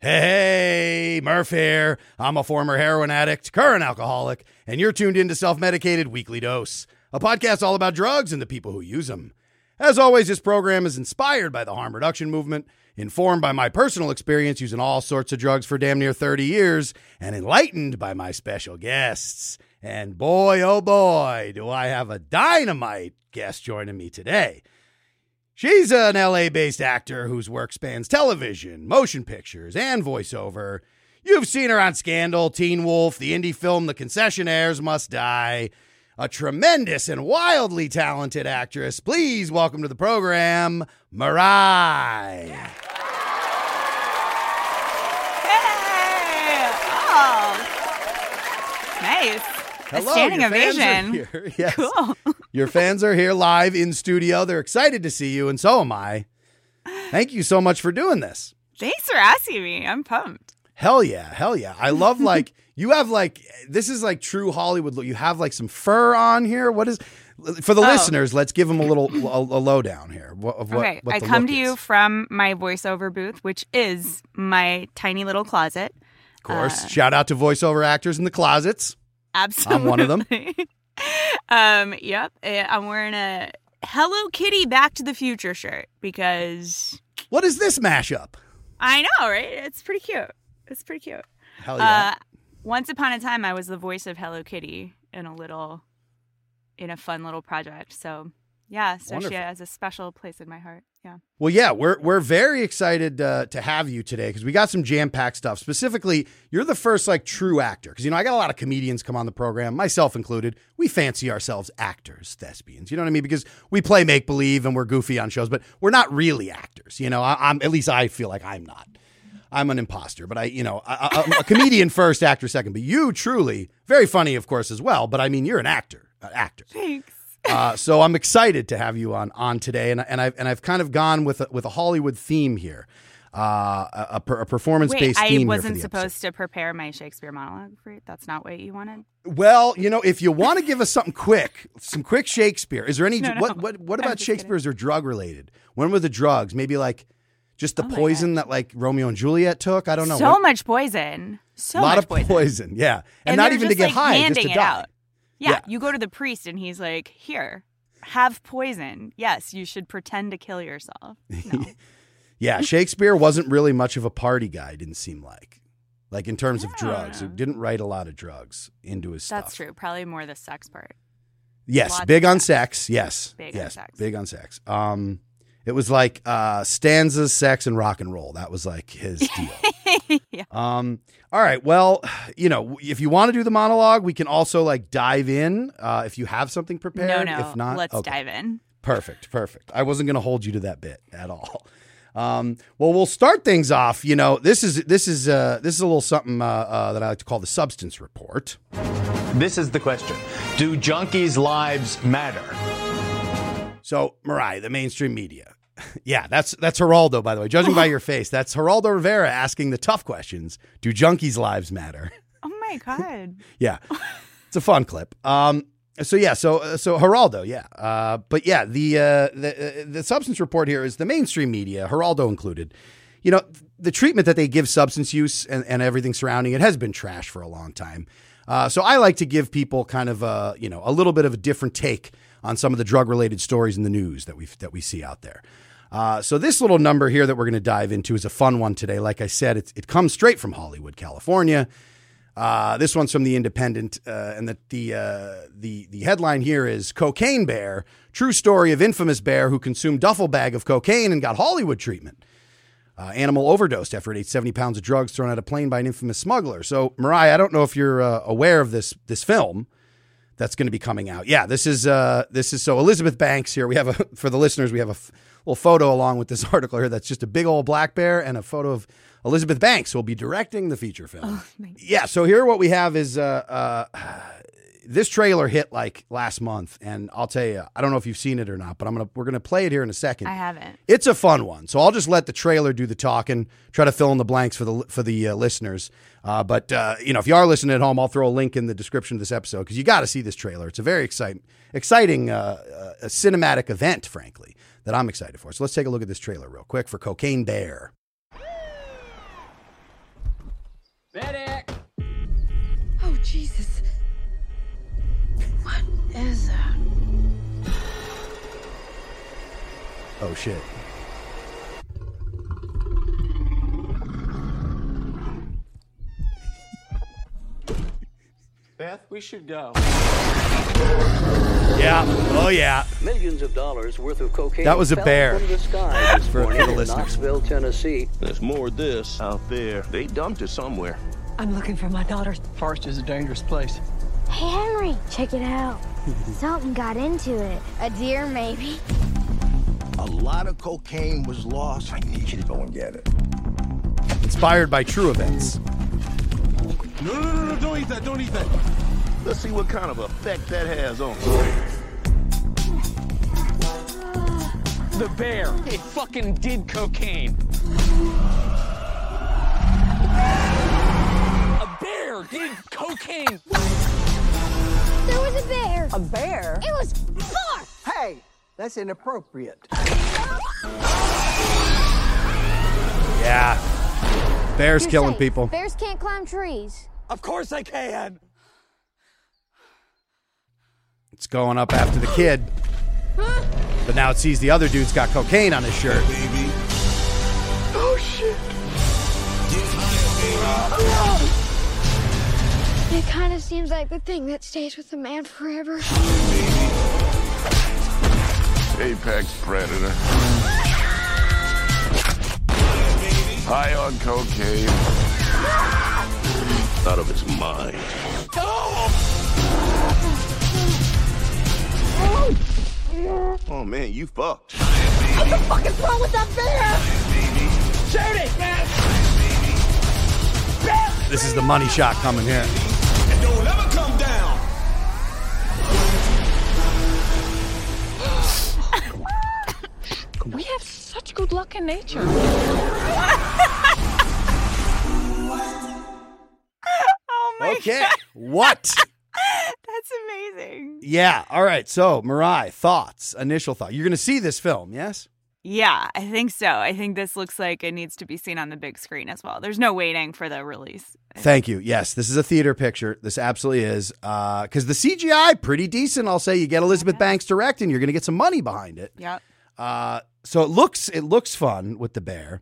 Hey, Murph here. I'm a former heroin addict, current alcoholic, and you're tuned in to Self Medicated Weekly Dose, a podcast all about drugs and the people who use them. As always, this program is inspired by the harm reduction movement, informed by my personal experience using all sorts of drugs for damn near 30 years, and enlightened by my special guests. And boy, oh boy, do I have a dynamite guest joining me today. She's an LA based actor whose work spans television, motion pictures, and voiceover. You've seen her on Scandal, Teen Wolf, the indie film The Concessionaires Must Die. A tremendous and wildly talented actress. Please welcome to the program, Mirai. Hey! Oh, nice. A standing your fans are ovation. Yes. Cool. Your fans are here live in studio. They're excited to see you, and so am I. Thank you so much for doing this. Thanks for asking me. I'm pumped. Hell yeah, hell yeah. I love like you have like this is like true Hollywood look. You have like some fur on here. What is for the Oh. listeners? Let's give them a little a, a lowdown here. What, of what, okay, what I come to you is. from my voiceover booth, which is my tiny little closet. Of course, uh, shout out to voiceover actors in the closets. Absolutely. I'm one of them. um, yep. eh, I'm wearing a Hello Kitty Back to the Future shirt because What is this mashup? I know, right? It's pretty cute. It's pretty cute. Hell yeah. Uh, once upon a time, I was the voice of Hello Kitty in a little, in a fun little project. So, yeah, so Wonderful. she has a special place in my heart. Yeah. Well, yeah, we're we're very excited uh, to have you today because we got some jam packed stuff. Specifically, you're the first like true actor because you know I got a lot of comedians come on the program, myself included. We fancy ourselves actors, thespians. You know what I mean? Because we play make believe and we're goofy on shows, but we're not really actors. You know, I, I'm at least I feel like I'm not. I'm an imposter, but I, you know, I, a comedian first, actor second. But you truly very funny, of course, as well. But I mean, you're an actor, an actor. Thanks. Uh, so I'm excited to have you on on today, and and I've and I've kind of gone with a, with a Hollywood theme here, uh, a, a, per- a performance Wait, based I wasn't here for the supposed to prepare my Shakespeare monologue for you. That's not what you wanted. Well, you know, if you want to give us something quick, some quick Shakespeare. Is there any No, no. what what what about kidding. Shakespeare's are drug related? When were the drugs? Maybe like just the Oh poison that like Romeo and Juliet took. I don't know. So What- much poison. So a lot much of poison. poison. Yeah, and, And not even to get like, high, just to die. out. Yeah, Yeah. you go to the priest and he's like, "Here, have poison. Yes, you should pretend to kill yourself." No. Yeah, Shakespeare wasn't really much of a party guy, didn't seem like. Like in terms of drugs, he didn't write a lot of drugs into his stuff. That's true. Probably more the sex part. Yes, Lots big on sex. sex. Yes, Big on yes, sex. big on sex. Um, it was like uh, stanzas, sex, and rock and roll. That was like his deal. yeah. um, all right. Well, you know, if you want to do the monologue, we can also like dive in uh, if you have something prepared. No, no. If not, let's okay. dive in. Perfect, perfect. I wasn't going to hold you to that bit at all. Um, well, we'll start things off. You know, this is this is uh, this is a little something uh, uh, that I like to call the substance report. This is the question Do junkies' lives matter? So, Mirai, the mainstream media. Yeah, that's that's Geraldo, by the way. Judging by your face, that's Geraldo Rivera asking the tough questions. Do junkies' lives matter? Oh my god. yeah, it's a fun clip. Um, so yeah, so uh, so Geraldo, yeah. Uh, but yeah, the uh, the uh, the substance report here is the mainstream media, Geraldo included. You know, the treatment that they give substance use and, and everything surrounding it has been trash for a long time. Uh, so I like to give people kind of a you know a little bit of a different take on some of the drug related stories in the news that we that we see out there. Uh, so this little number here that we're going to dive into is a fun one today. Like I said, it comes straight from Hollywood, California. Uh, this one's from the Independent, uh, and the the, uh, the the headline here is "Cocaine Bear: True Story of Infamous Bear Who Consumed Duffel Bag of Cocaine and Got Hollywood Treatment." Uh, animal overdosed after it ate 70 pounds of drugs thrown out of a plane by an infamous smuggler. So, Mirai, I don't know if you're uh, aware of this this film that's going to be coming out. Yeah, this is uh, this is so Elizabeth Banks here. We have a for the listeners, we have a f- little photo along with this article here. That's just a big old black bear and a photo of Elizabeth Banks who will be directing the feature film. yeah, so here what we have is uh, uh, this trailer hit like last month, and I'll tell you, I don't know if you've seen it or not, but I'm gonna we're gonna play it here in a second. I haven't. It's a fun one, so I'll just let the trailer do the talking. Try to fill in the blanks for the for the uh, listeners. Uh, but uh, you know, if you are listening at home, I'll throw a link in the description of this episode because you got to see this trailer. It's a very exciting, exciting uh, uh, a cinematic event, frankly, that I'm excited for. So let's take a look at this trailer real quick for Cocaine Bear. Medic! Is that? Oh shit. Beth, we should go. Yeah. Oh yeah. Millions of dollars worth of cocaine. That was a fell bear. From the sky this For- for morning the listeners. Knoxville, Tennessee. There's more of this out there. They dumped it somewhere. I'm looking for my daughter. Forest is a dangerous place. Hey, Henry, check it out. Something got into it. A deer, maybe. A lot of cocaine was lost. I need you to go and get it. Inspired by true events. No, no, no, no, don't eat that, don't eat that. Let's see what kind of effect that has on The bear. It fucking did cocaine. A bear did cocaine. There was a bear. A bear? It was far. Hey, that's inappropriate. Yeah. Bears You're killing safe. people. Bears can't climb trees. Of course they can. It's going up after the kid. But now it sees the other dude's got cocaine on his shirt. Oh, oh, It kind of seems like the thing that stays with a man forever. Apex predator. High on cocaine. Out of his mind. Oh man, you fucked. What the fuck is wrong with that bear? Shoot it, man. This is the money shot coming here. Don't ever come down. We have such good luck in nature. Oh my Okay. What? That's amazing. Yeah. All right. So, Mariah, thoughts, initial thought. You're going to see this film, yes? Yeah, I think so. I think this looks like it needs to be seen on the big screen as well. There's no waiting for the release. Thank you. Yes, this is a theater picture. This absolutely is. Because the CGI, pretty decent, I'll say. You get Elizabeth Banks directing, you're going to get some money behind it. Yep. Uh, so it looks it looks fun with the bear.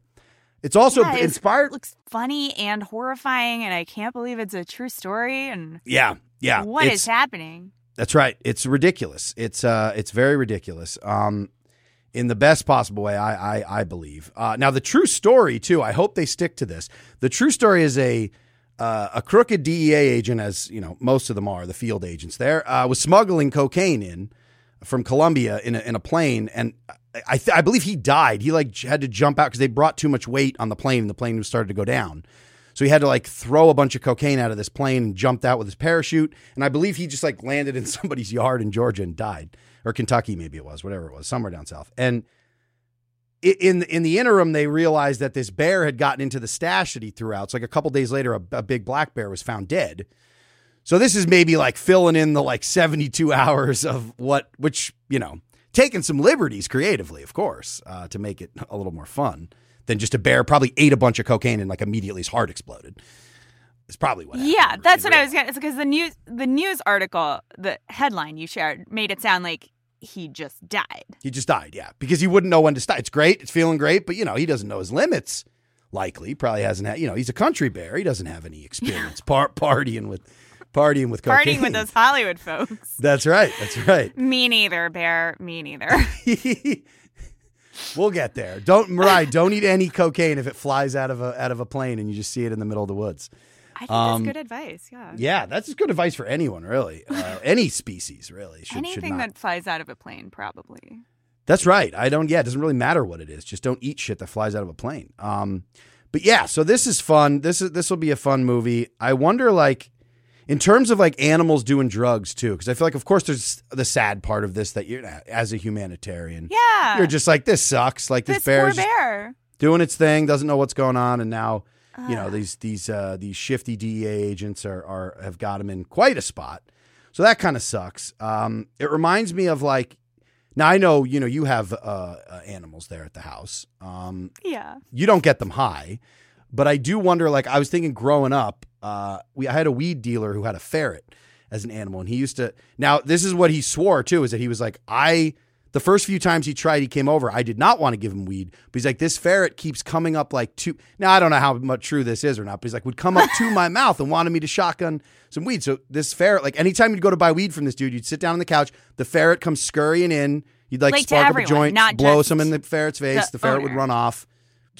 It's also Yeah, inspired. It looks funny and horrifying, and I can't believe it's a true story. And yeah, yeah. what is happening? That's right. It's ridiculous. It's uh, it's very ridiculous. Um, in the best possible way, I I, I believe. Uh, now the true story too. I hope they stick to this. The true story is a uh, a crooked DEA agent, as you know, most of them are the field agents. There uh, was smuggling cocaine in from Colombia in a, in a plane, and I th- I believe he died. He like had to jump out because they brought too much weight on the plane, and the plane was started to go down. So he had to like throw a bunch of cocaine out of this plane and jumped out with his parachute. And I believe he just like landed in somebody's yard in Georgia and died, or Kentucky maybe it was, whatever it was, somewhere down south. And in in the interim, they realized that this bear had gotten into the stash that he threw out. So like a couple days later, a, a big black bear was found dead. So this is maybe like filling in the like 72 hours of what, which, you know, taking some liberties creatively, of course, uh, to make it a little more fun than just a bear probably ate a bunch of cocaine and like immediately his heart exploded. It's probably what happened. Yeah, that's what I was gonna. It's because the news, the news article, the headline you shared made it sound like he just died. He just died, yeah, because he wouldn't know when to stop. It's great, it's feeling great, but you know he doesn't know his limits. Likely, probably hasn't had. You know, he's a country bear. He doesn't have any experience par- partying with partying with cocaine. Partying with those Hollywood folks. That's right. That's right. Me neither, Bear. Me neither. we'll get there. Don't Mirai, don't eat any cocaine if it flies out of a out of a plane and you just see it in the middle of the woods. I think Um, that's good advice. Yeah. Yeah, that's good advice for anyone, really. Uh, any species, really. Should, should Anything not. that flies out of a plane, probably. That's right. I don't. Yeah, it doesn't really matter what it is. Just don't eat shit that flies out of a plane. Um, but yeah, so this is fun. This is this will be a fun movie. I wonder, like, in terms of like animals doing drugs too, because I feel like, of course, there's the sad part of this that you're as a humanitarian, Yeah. you're just like this sucks. Like this, this bear bear. doing its thing, doesn't know what's going on, and now you know these these uh, these shifty DEA agents are are have got him in quite a spot. So that kind of sucks. Um, it reminds me of like Now I know you know you have uh, uh, animals there at the house. Um, Yeah. you don't get them high, but I do wonder. Like I was thinking, growing up, uh, we I had a weed dealer who had a ferret as an animal, and he used to. Now this is what he swore too: is that he was like, I. The first few times he tried, he came over. I did not want to give him weed, but he's like, this ferret keeps coming up like two. Now I don't know how much true this is or not, but he's like, would come up to my mouth and wanted me to shotgun some weed. So this ferret, like anytime you'd go to buy weed from this dude, you'd sit down on the couch. The ferret comes scurrying in. You'd like, Like to spark up a joint, blow some in the ferret's face. the The, ferret would run off.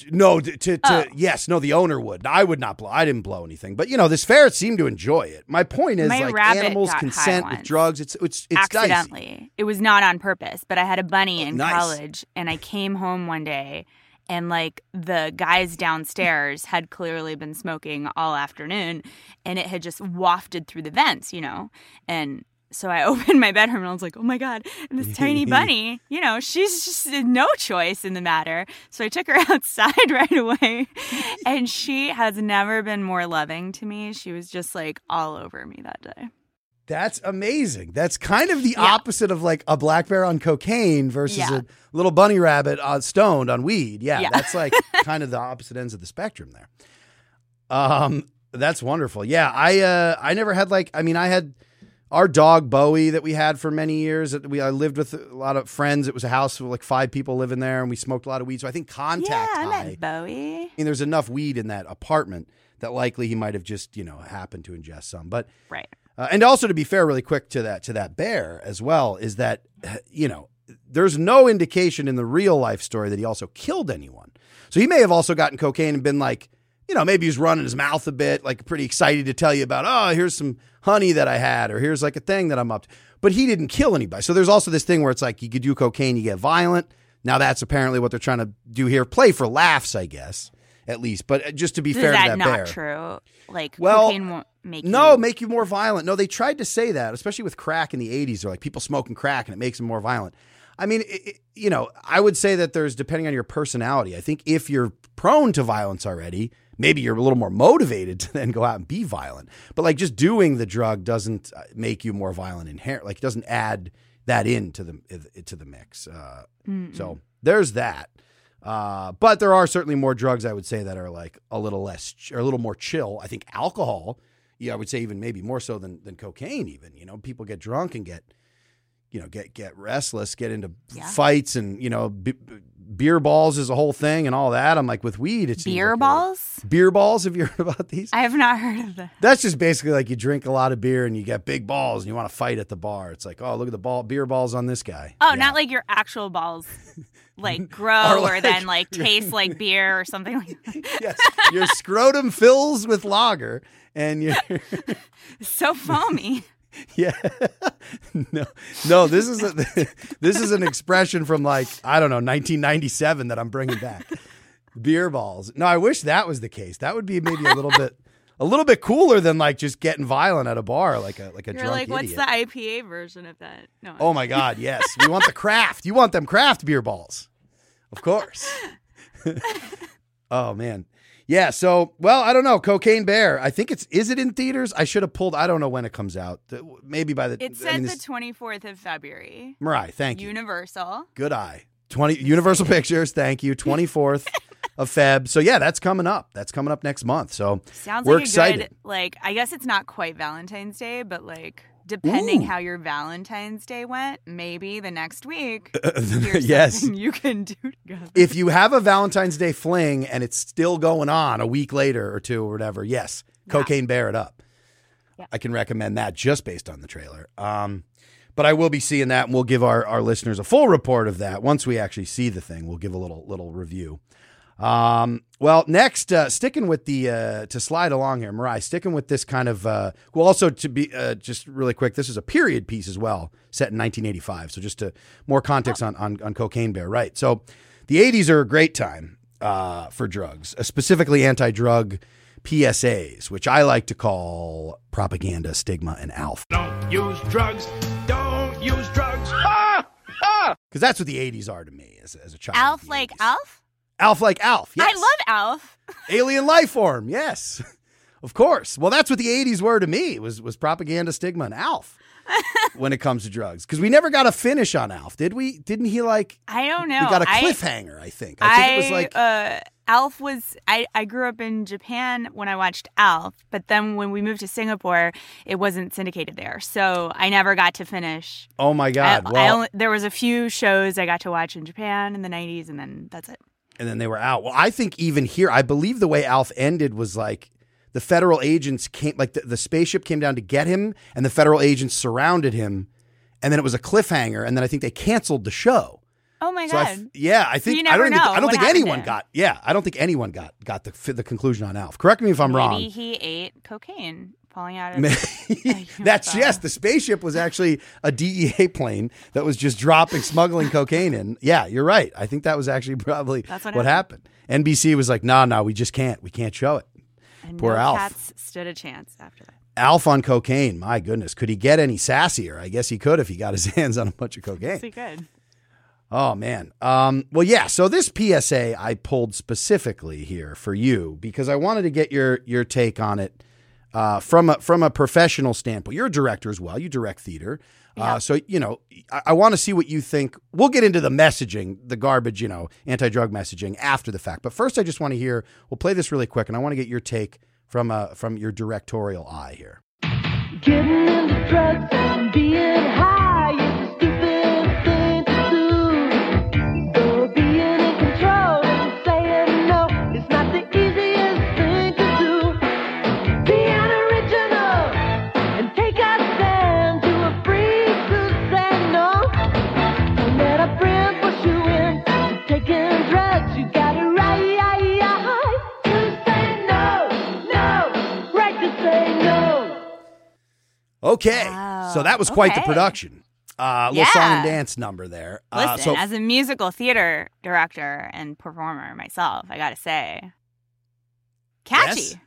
No, to, to, to Oh. yes, no, the owner would. I would not blow. I didn't blow anything, but you know, this ferret seemed to enjoy it. My point is, My like animals consent with drugs. It's it's it's dicey. accidentally. It was not on purpose, but I had a bunny oh, in nice. college and I came home one day and like the guys downstairs had clearly been smoking all afternoon and it had just wafted through the vents, you know. And so I opened my bedroom and I was like, "Oh my god!" And this tiny bunny, you know, she's just no choice in the matter. So I took her outside right away, and she has never been more loving to me. She was just like all over me that day. That's amazing. That's kind of the Yeah. opposite of like a black bear on cocaine versus Yeah. a little bunny rabbit on stoned on weed. Yeah, Yeah. that's like kind of the opposite ends of the spectrum there. Um, that's wonderful. Yeah, I uh, I never had like I mean I had our dog Bowie that we had for many years. That we I lived with a lot of friends. It was a house with like five people living there, and we smoked a lot of weed. So I think contact yeah, I met Bowie. I mean, there's enough weed in that apartment that likely he might have just you know happened to ingest some, but. Right. Uh, and also to be fair, really quick to that to that bear as well is that you know there's no indication in the real life story that he also killed anyone. So he may have also gotten cocaine and been like, you know, maybe he's running his mouth a bit, like pretty excited to tell you about, oh, here's some honey that I had, or here's like a thing that I'm up to. But he didn't kill anybody. So there's also this thing where it's like you could do cocaine, you get violent. Now that's apparently what they're trying to do here. Play for laughs, I guess, at least. But uh, just to be Is fair that to that not bear. true? Like Well, cocaine won't make No, you make you more violent. No, they tried to say that, especially with crack in the 80s. They're like people smoking crack and it makes them more violent. I mean, it, it- you know, I would say that there's depending on your personality. I think if you're prone to violence already, maybe you're a little more motivated to then go out and be violent. But like just doing the drug doesn't uh, make you more violent inherent. Like it doesn't add that into the to the mix. Uh, so there's that. Uh, but there are certainly more drugs I would say that are like a little less or a little more chill. I think alcohol, yeah, I would say even maybe more so than than cocaine. Even you know, people get drunk and get you know get get restless, get into Yeah. fights, and you know, b- b- beer balls is a whole thing and all that. I'm like with weed, it's beer balls. Beer balls. Have you heard about these? I have not heard of that. That's just basically like you drink a lot of beer and you get big balls and you want to fight at the bar. It's like, oh, look at the ball, beer balls on this guy. Oh, Yeah. not like your actual balls, like grow or, like- then like taste like beer or something like that. yes, your scrotum fills with lager, and you're so foamy. yeah. no, no. This is a this is an expression from like I don't know 1997 that I'm bringing back. Beer balls. No, I wish that was the case. That would be maybe a little bit a little bit cooler than like just getting violent at a bar like a like a You're drunk like, what's idiot. the IPA version of that? No. Oh my God, yes. We want the craft. You want them craft beer balls. Of course. oh man. Yeah, so well, I don't know. Cocaine Bear. I think it's is it in theaters? I should have pulled I don't know when it comes out. Maybe by the It I mean, the 24th of February. Mirai, thank you. Universal. Good eye. 20 Universal Pictures, thank you. 24th of Feb. So yeah, that's coming up. That's coming up next month. So Sounds we're like a excited. good like I guess it's not quite Valentine's Day, but like depending Ooh. how your Valentine's Day went, maybe the next week here's yes. something you can do together. if you have a Valentine's Day fling and it's still going on a week later or two or whatever, yes, Cocaine Bear it up. Yeah. I can recommend that just based on the trailer. Um, but I will be seeing that, and we'll give our, our listeners a full report of that once we actually see the thing. We'll give a little little review. Um, well, next, uh, sticking with the uh, to slide along here, Mirai, sticking with this kind of uh, well, also to be uh, just really quick, this is a period piece as well, set in 1985. So just to more context on, on on Cocaine Bear, right? So the 80s are a great time uh, for drugs, uh, specifically anti-drug PSAs, which I like to call propaganda, stigma, and Alf. Don't use drugs. Don't use drugs. Ah! Ah! Because that's what the 80s are to me as, as a child. Alf the like 80s. Alf? Alf like Alf. Yes. I love Alf. Alien life form. Yes. Of course. Well, that's what the '80s were to me. Was was propaganda, stigma, and Alf when it comes to drugs. Because we never got a finish on Alf, did we? Didn't he like? I don't know. We got a cliffhanger. I, think. I think it was like. uh, Alf was. I, I grew up in Japan when I watched Alf, but then when we moved to Singapore, it wasn't syndicated there, so I never got to finish. oh my God! I, well, I only, there was a few shows I got to watch in Japan in the '90s, and then that's it. And then they were out. Well, I think even here, I believe the way Alf ended was like the federal agents came, like the, the spaceship came down to get him, and the federal agents surrounded him, and then it was a cliffhanger, and then I think they canceled the show. Oh my So god! f- yeah, I think I don't. Even, I don't think anyone got. Yeah, I don't think anyone got got the the conclusion on Alf. Correct me if I'm Maybe wrong. Maybe he ate cocaine falling out of. That's yes. The spaceship was actually a DEA plane that was just dropping smuggling cocaine in. Yeah, you're right. I think that was actually probably That's what, what happened. NBC was like, "No, no, we just can't. We can't show it." And Poor no Alf. cats stood a chance after that. Alf on cocaine. My goodness, could he get any sassier? I guess he could if he got his hands on a bunch of cocaine. Pretty good. Oh man. Um, well, yeah. So this PSA I pulled specifically here for you because I wanted to get your your take on it uh, from a from a professional standpoint. You're a director as well. You direct theater, uh, so you know I, I want to see what you think. We'll get into the messaging, the garbage, you know, anti drug messaging after the fact. But first, I just want to hear. We'll play this really quick, and I want to get your take from uh, from your directorial eye here. Okay, so that was quite the production. Uh, little song and dance number there. Uh, so as a musical theater director and performer myself, I gotta say, catchy.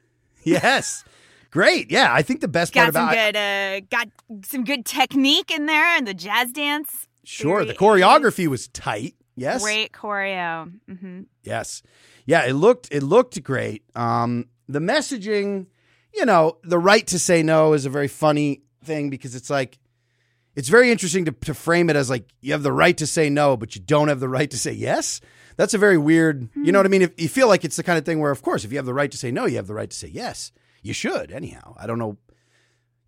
Yes. yes. Great. Yeah. I think the best part Got some about good, uh, got some good technique in there, and the jazz dance. Sure. The choreography was tight. Yes. Great choreo. hmm Yes. Yeah, it looked it looked great. Um the messaging, you know, the right to say no is a very funny thing because it's like it's very interesting to, to frame it as like you have the right to say no, but you don't have the right to say yes. That's a very weird, you know what I mean? If you feel like it's the kind of thing where, of course, if you have the right to say no, you have the right to say yes. You should, anyhow. I don't know.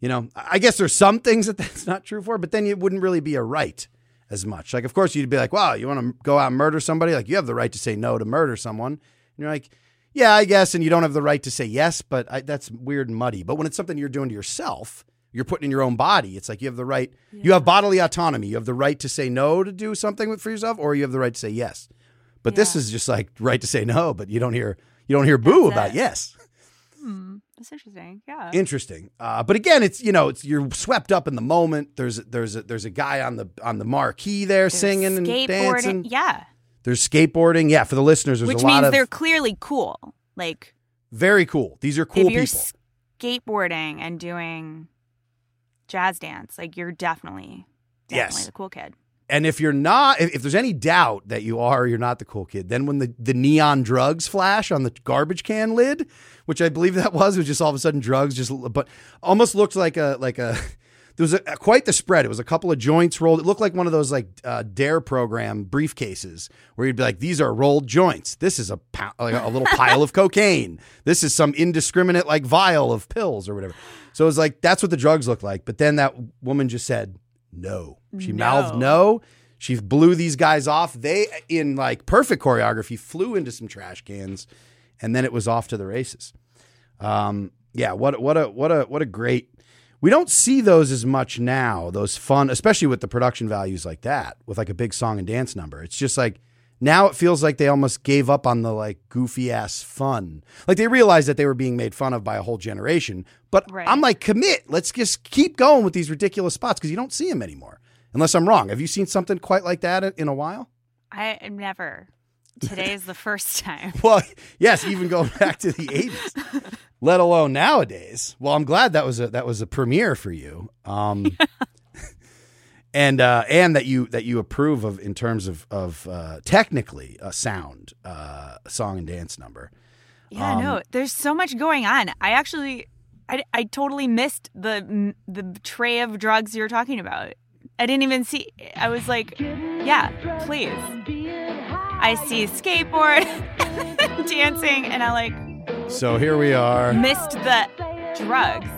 You know, I guess there's some things that that's not true for, but then it wouldn't really be a right as much. Like, of course, you'd be like, wow, you want to go out and murder somebody? Like, you have the right to say no to murder someone. And you're like, yeah, I guess. And you don't have the right to say yes, but I, that's weird and muddy. But when it's something you're doing to yourself, you're putting in your own body. It's like you have the right, you have bodily autonomy. You have the right to say no to do something for yourself, or you have the right to say yes. But this is just like right to say no, but you don't hear, you don't hear boo That's about it. yes. Hmm, that's interesting. Yeah. Interesting. Uh, but again, it's you know, it's you're swept up in the moment. There's there's a, there's a guy on the on the marquee there There's singing and skateboarding. dancing. Yeah. There's skateboarding. Yeah, for the listeners, there's Which a lot means of they're clearly cool. Like very cool. These are cool people. skateboarding and doing jazz dance, like you're definitely definitely Yes. the cool kid. And if you're not, if, if there's any doubt that you are or you're not the cool kid, then when the, the neon drugs flash on the garbage can lid, which I believe that was, it was just all of a sudden drugs just, but almost looked like a, like a, there was a, quite the spread. It was a couple of joints rolled. It looked like one of those like uh, Dare program briefcases where you'd be like, these are rolled joints. This is a, pow- like a little pile of cocaine. This is some indiscriminate like vial of pills or whatever. So it was like, that's what the drugs look like. But then that woman just said, no. She mouthed no. She blew these guys off. They, in like perfect choreography, flew into some trash cans, and then it was off to the races. Um, yeah, what what a what a what a great. We don't see those as much now. Those fun, especially with the production values like that, with like a big song and dance number. It's just like now it feels like they almost gave up on the like goofy ass fun. Like they realized that they were being made fun of by a whole generation. But Right. I'm like, commit. Let's just keep going with these ridiculous spots because you don't see them anymore. Unless I'm wrong. Have you seen something quite like that in- a while? I never. Today is the first time. Well, yes, even going back to the 80s, let alone nowadays. Well, I'm glad that was a that was a premiere for you. Um, and uh, and that you that you approve of in terms of of uh, technically a sound uh, song and dance number. Yeah, Um, no, there's so much going on. I actually, I, I totally missed the the tray of drugs you're talking about. I didn't even see. I was like, yeah, please. I see skateboard, dancing, and I like So here we are. missed the drugs.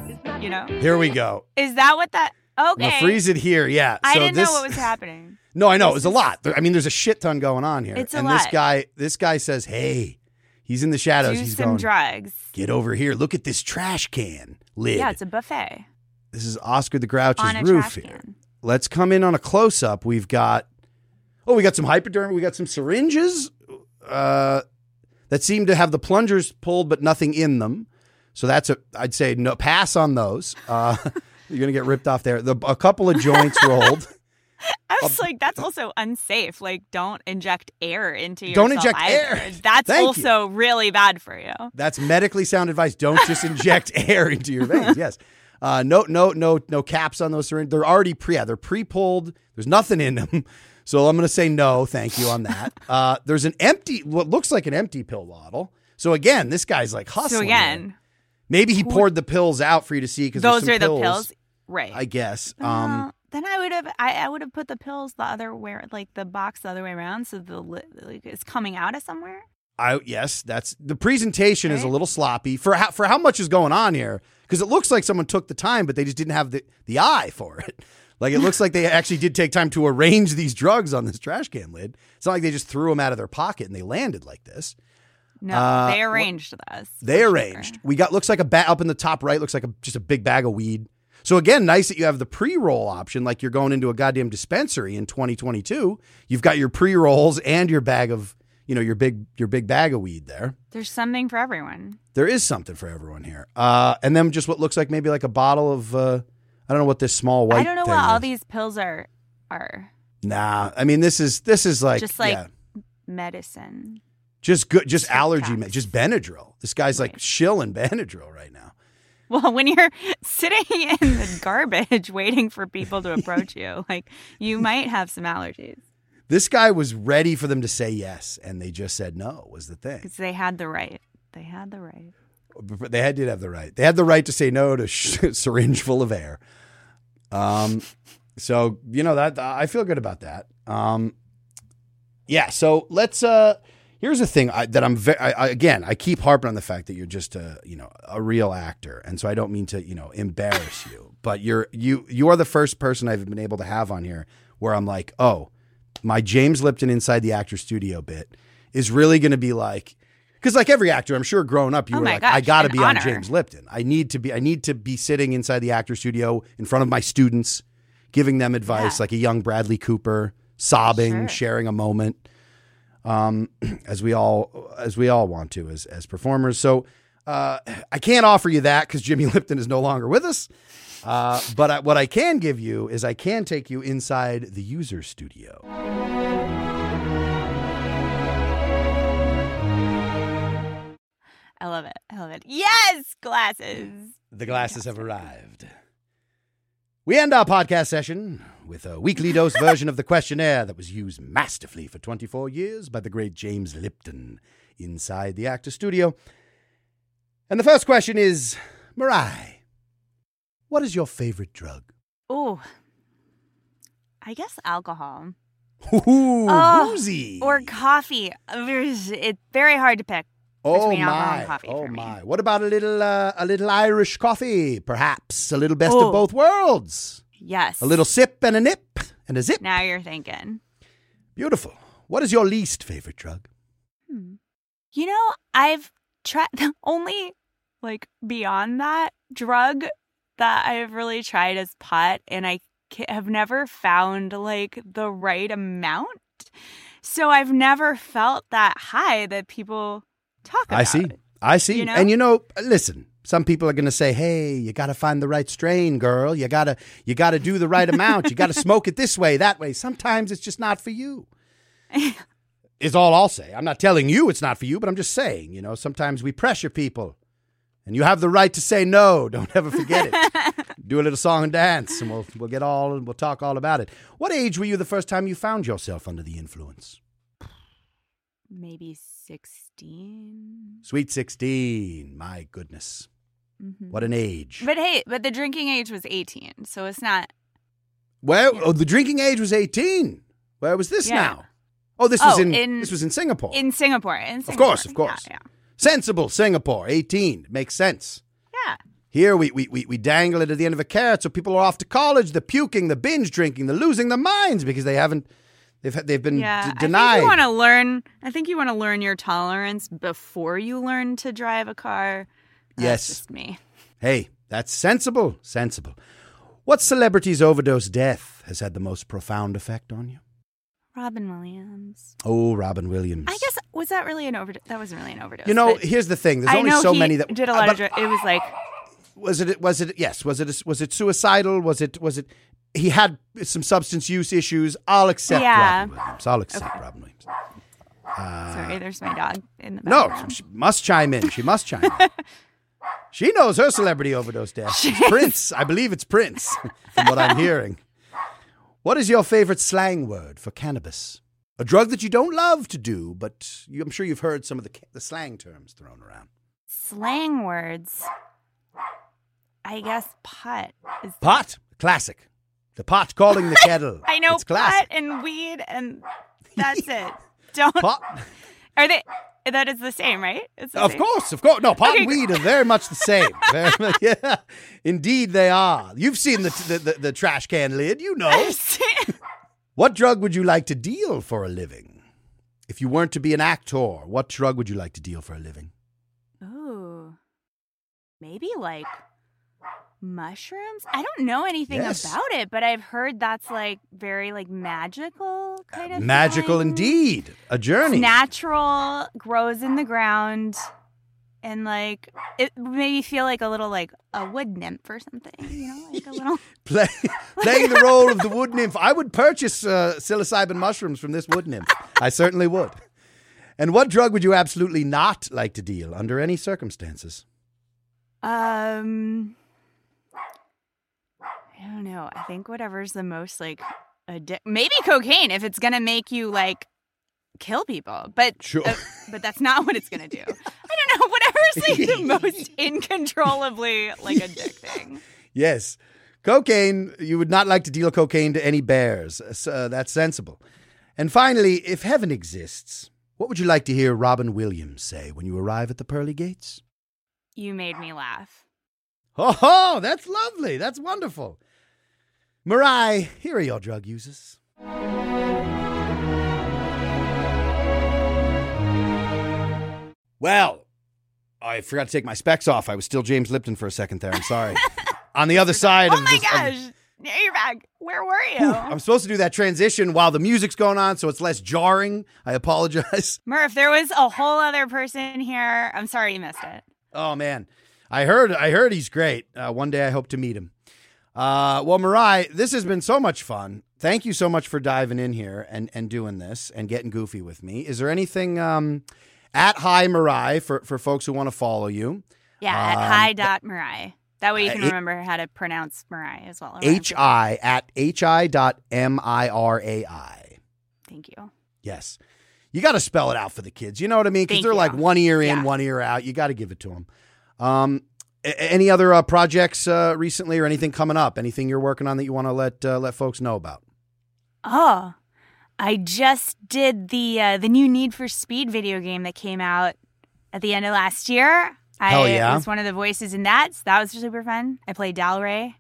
You know, Here we go. is that what that? Okay, freeze it here. Yeah. I so didn't this, know what was happening. No, I know it was a lot. I mean, there's a shit ton going on here. It's a and this guy, this guy says, "Hey, he's in the shadows. Do he's some going, drugs. get over here. Look at this trash can lid. Yeah, it's a buffet this is Oscar the Grouch's roof here. can. Let's come in on a close up. We've got, oh, we got some hypodermic. We got some syringes uh, that seem to have the plungers pulled, but nothing in them. So that's a, I'd say no pass on those. Uh, you're gonna get ripped off there. The, a couple of joints rolled. I was like, that's also unsafe. Like, don't inject air into your. Don't inject air. That's Thank you. also really bad for you. That's medically sound advice. Don't just inject air into your veins. Yes. Uh, no, no, no, no caps on those syringes. They're already pre. Yeah, they're pre-pulled. There's nothing in them. So I'm going to say no, thank you on that. Uh, there's an empty, what looks like an empty pill bottle. So again, this guy's like hustling. So again, maybe he poured the pills out for you to see because those are the pills, right? I guess. Well, Um, then I would have I, I would have put the pills the other way, like the box the other way around, so the like it's coming out of somewhere. I yes, that's the presentation is a little sloppy for how for how much is going on here because it looks like someone took the time, but they just didn't have the the eye for it. Like it looks like they actually did take time to arrange these drugs on this trash can lid. It's not like they just threw them out of their pocket and they landed like this. No, Uh, they arranged this. They for sure. arranged. We got looks like a bat up in the top right. Looks like a, just a big bag of weed. So again, nice that you have the pre-roll option, like you're going into a goddamn dispensary in 2022. You've got your pre-rolls and your bag of, you know, your big your big bag of weed there. There's something for everyone. There is something for everyone here. Uh, and then just what looks like maybe like a bottle of, uh, I don't know what this small white. I don't know what all these pills are are. Nah, I mean this is this is like Just like yeah, medicine. just good, just Tic allergy, just Benadryl. This guy's like Right. shilling Benadryl right now. Well, when you're sitting in the garbage waiting for people to approach you, like you might have some allergies This guy was ready for them to say yes, and they just said no. Was the thing. because they had the right. They had the right. They had, did have the right. They had the right to say no to sh- syringe full of air. Um, so you know that I feel good about that. Um, yeah. So let's. Uh, here's the thing I, that I'm very. I, again, I keep harping on the fact that you're just a you know a real actor, and so I don't mean to you know embarrass you, but you're you you are the first person I've been able to have on here where I'm like, oh, my James Lipton inside the actor studio bit is really going to be like. Because like every actor, I'm sure growing up, you Oh were like, gosh, I got to be on. James Lipton. I need to be. I need to be sitting inside the actor studio in front of my students, giving them advice, Yeah. like a young Bradley Cooper, sobbing, Sure. sharing a moment, um, as we all as we all want to as as performers. So uh, I can't offer you that because Jimmy Lipton is no longer with us. Uh, but I, what I can give you is I can take you inside the user studio. I love it. I love it. Yes, glasses. The glasses have arrived. We end our podcast session with a weekly dose version of the questionnaire that was used masterfully for 24 years by the great James Lipton inside the actor studio. And the first question is Mirai, what is your favorite drug? Oh, I guess alcohol Ooh, Oh, boozy. or coffee. It's very hard to pick. Oh my, oh for me. my. What about a little, uh, a little Irish coffee, perhaps? A little best Oh. of both worlds. Yes. A little sip and a nip and a zip. Now you're thinking. Beautiful. What is your least favorite drug? Hmm. You know, I've tried the only like beyond that drug that I've really tried is pot, and I have never found like the right amount. So I've never felt that high that people talk about. I see. I see. You know? And you know, listen, some people are going to say, "Hey, you got to find the right strain, girl. You got to you got to do the right amount. You got to smoke it this way, that way. Sometimes it's just not for you." is all I'll say. I'm not telling you it's not for you, but I'm just saying, you know, sometimes we pressure people. And you have the right to say no. Don't ever forget it. Do a little song and dance, and we'll we'll get all and we'll talk all about it. What age were you the first time you found yourself under the influence? Maybe 16. Sweet 16. My goodness. Mhm. What an age. But hey, but the drinking age was 18, so it's not. Well, oh, the drinking age was 18. Where was this Yeah. now? Oh, this was Oh, in, in- this was in Singapore. In Singapore. In of course, of course. Yeah. Sensible Singapore, 18. Makes sense. Yeah. Here we, we, we, we dangle it at the end of a carrot, so people are off to college. The puking, the binge drinking, the losing their minds because they haven't they've had- they've been Yeah. d- I think denied. you want to learn. I think you want to learn your tolerance before you learn to drive a car. That's Yes. just me. hey, that's sensible, sensible. What celebrity's overdose death has had the most profound effect on you? Robin Williams. Oh, Robin Williams. I guess was that really an overdose? That wasn't really an overdose. You know, here's the thing. There's I only so many that did a lot but of. Dr- it was like was it was it yes was it was it suicidal was it was it he had some substance use issues. I'll accept Yeah. robin williams. I'll accept robin williams. Sorry. Uh, there's my dog in the background. no she must chime in. She must chime in. She knows her celebrity overdose death. It's prince. i believe it's prince from what i'm hearing. What is your favorite slang word for cannabis? A drug that you don't love to do but you, i'm sure you've heard some of the, the slang terms thrown around. Slang words. I guess pot is. pot? Classic the pot calling the kettle I know it's pot and weed, and that's it. Don't pot are they? That is the same, right? It's the Of same? course, of course. No, pot Okay, and weed are very much the same. Much- yeah, indeed they are. You've seen the, the, the, the trash can lid. You know. what drug would you like to deal for a living? If you weren't to be an actor, what drug would you like to deal for a living? Ooh, maybe like mushrooms. I don't know anything Yes. about it, but I've heard that's like very like magical kind of Magical thing. indeed. A It's journey. natural, grows in the ground, and like it made me feel like a little like a wood nymph or something. You know, like a little. Play, playing the role of the wood nymph. I would purchase uh, psilocybin mushrooms from this wood nymph. I certainly would. And what drug would you absolutely not like to deal under any circumstances? Um, I don't know. I think whatever's the most like addic- maybe cocaine if it's gonna make you like kill people, but Sure. uh, but that's not what it's gonna do. I don't know. Whatever's like the most incontrollably like addicting. Yes. Cocaine, you would not like to deal cocaine to any bears. So that's sensible. And finally, if heaven exists, what would you like to hear Robin Williams say when you arrive at the pearly gates? You made me laugh. Oh, ho, that's lovely. That's wonderful. Mirai, here are your drug users. Well, I forgot to take my specs off. I was still James Lipton for a second there. I'm sorry. On the other side Oh of my this, of- gosh! Now you're back. Where were you, I'm supposed to do that transition while the music's going on, so it's less jarring. I apologize. Murph? There was a whole other person here. I'm sorry you missed it. Oh man, I heard. I heard he's great. Uh, one day I hope to meet him. Uh, well, Mirai, this has been so much fun. Thank you so much for diving in here and and doing this and getting goofy with me. Is there anything um, at Hi Mirai for for folks who want to follow you? Yeah, at Um, hi dot Mirai. That way you can uh, remember how to pronounce Mirai as well. H I at H I dot M I R A I. Thank you. Yes. You got to spell it out for the kids. You know what I mean? Because they're you. like one ear in, Yeah. one ear out. You got to give it to them. Um, any other uh, projects uh, recently or anything coming up? Anything you're working on that you want to let uh, let folks know about? Oh, I just did the uh, the new Need for Speed video game that came out at the end of last year. Hell I yeah. was one of the voices in that. So that was super fun. I played Dalray,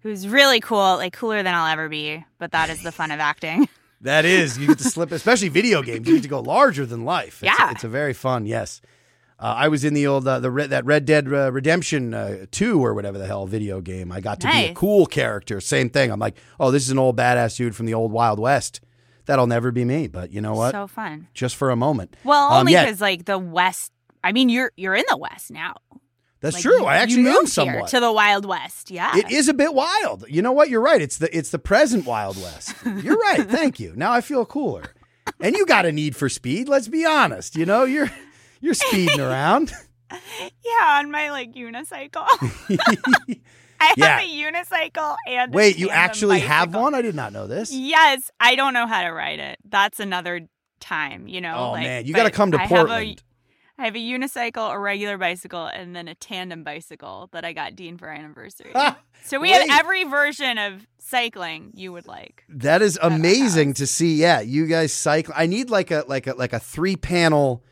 who's really cool, like cooler than I'll ever be. But that is the fun of acting. That is, you get to slip, especially video games. You get to go larger than life. It's, Yeah. it's a very fun. Yes, uh, I was in the old uh, the that Red Dead uh, Redemption uh, two or whatever the hell video game. I got to be a cool character. Same thing. I'm like, oh, this is an old badass dude from the old Wild West. That'll never be me. But you know what? So fun. Just for a moment. Well, Um, only yeah. because like the West. I mean, you're you're in the West now. That's Like, true. you- I actually am moved here somewhat. to the Wild West. Yeah, It is a bit wild. You know what? You're right. It's the it's the present Wild West. You're right. Thank you. Now I feel cooler. And you got a need for speed. Let's be honest. You know you're you're speeding around. Yeah, on my like unicycle. I have Yeah. a unicycle and a Wait, you actually have one? I did not know this. Yes, I don't know how to ride it. That's another time. You know. Oh, like, man, you gotta come to I have Portland. a- I have a unicycle, a regular bicycle, and then a tandem bicycle that I got Dean for our anniversary. so we Wait. have every version of cycling you would like. That is uh, amazing to see. Yeah, you guys cycle. I need like a like a like a three panel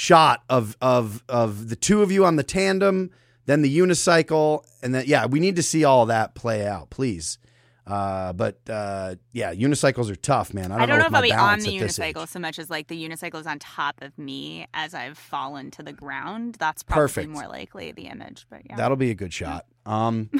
shot of of of the two of you on the tandem, then the unicycle, and then yeah, we need to see all that play out, please. Uh, but uh, yeah, unicycles are tough, man. I don't, I don't know, with if I'll be on the at this age. unicycle so much as like the unicycle is on top of me as I've fallen to the ground. That's probably Perfect. more likely the image. But yeah. That'll be a good shot. Um,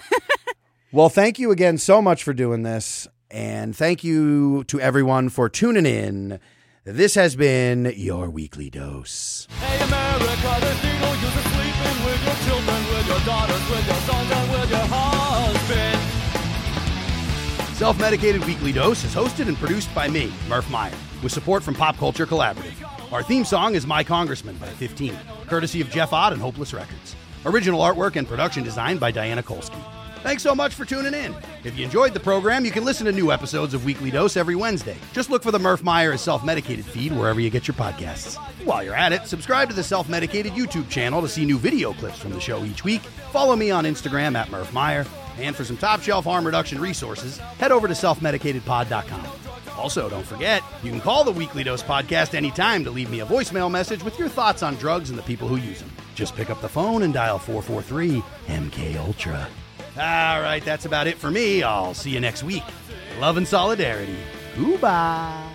well, thank you again so much for doing this. And thank you to everyone for tuning in. This has been your weekly dose. Hey America, there's needle users sleeping with your children, with your daughters, with your sons, and with your husband. Self Medicated Weekly Dose is hosted and produced by me, Murph Meyer, with support from Pop Culture Collaborative. Our theme song is My Congressman by 15, courtesy of Jeff Ott and Hopeless Records. Original artwork and production design by Diana Kolsky. Thanks so much for tuning in. If you enjoyed the program, you can listen to new episodes of Weekly Dose every Wednesday. Just look for the Murph Meyer is Self Medicated feed wherever you get your podcasts. While you're at it, subscribe to the Self Medicated YouTube channel to see new video clips from the show each week. Follow me on Instagram at Murph Meyer. And for some top shelf harm reduction resources, head over to selfmedicatedpod.com. Also, don't forget, you can call the Weekly Dose podcast anytime to leave me a voicemail message with your thoughts on drugs and the people who use them. Just pick up the phone and dial 443 MK Ultra. All right, that's about it for me. I'll see you next week. Love and solidarity. Goodbye.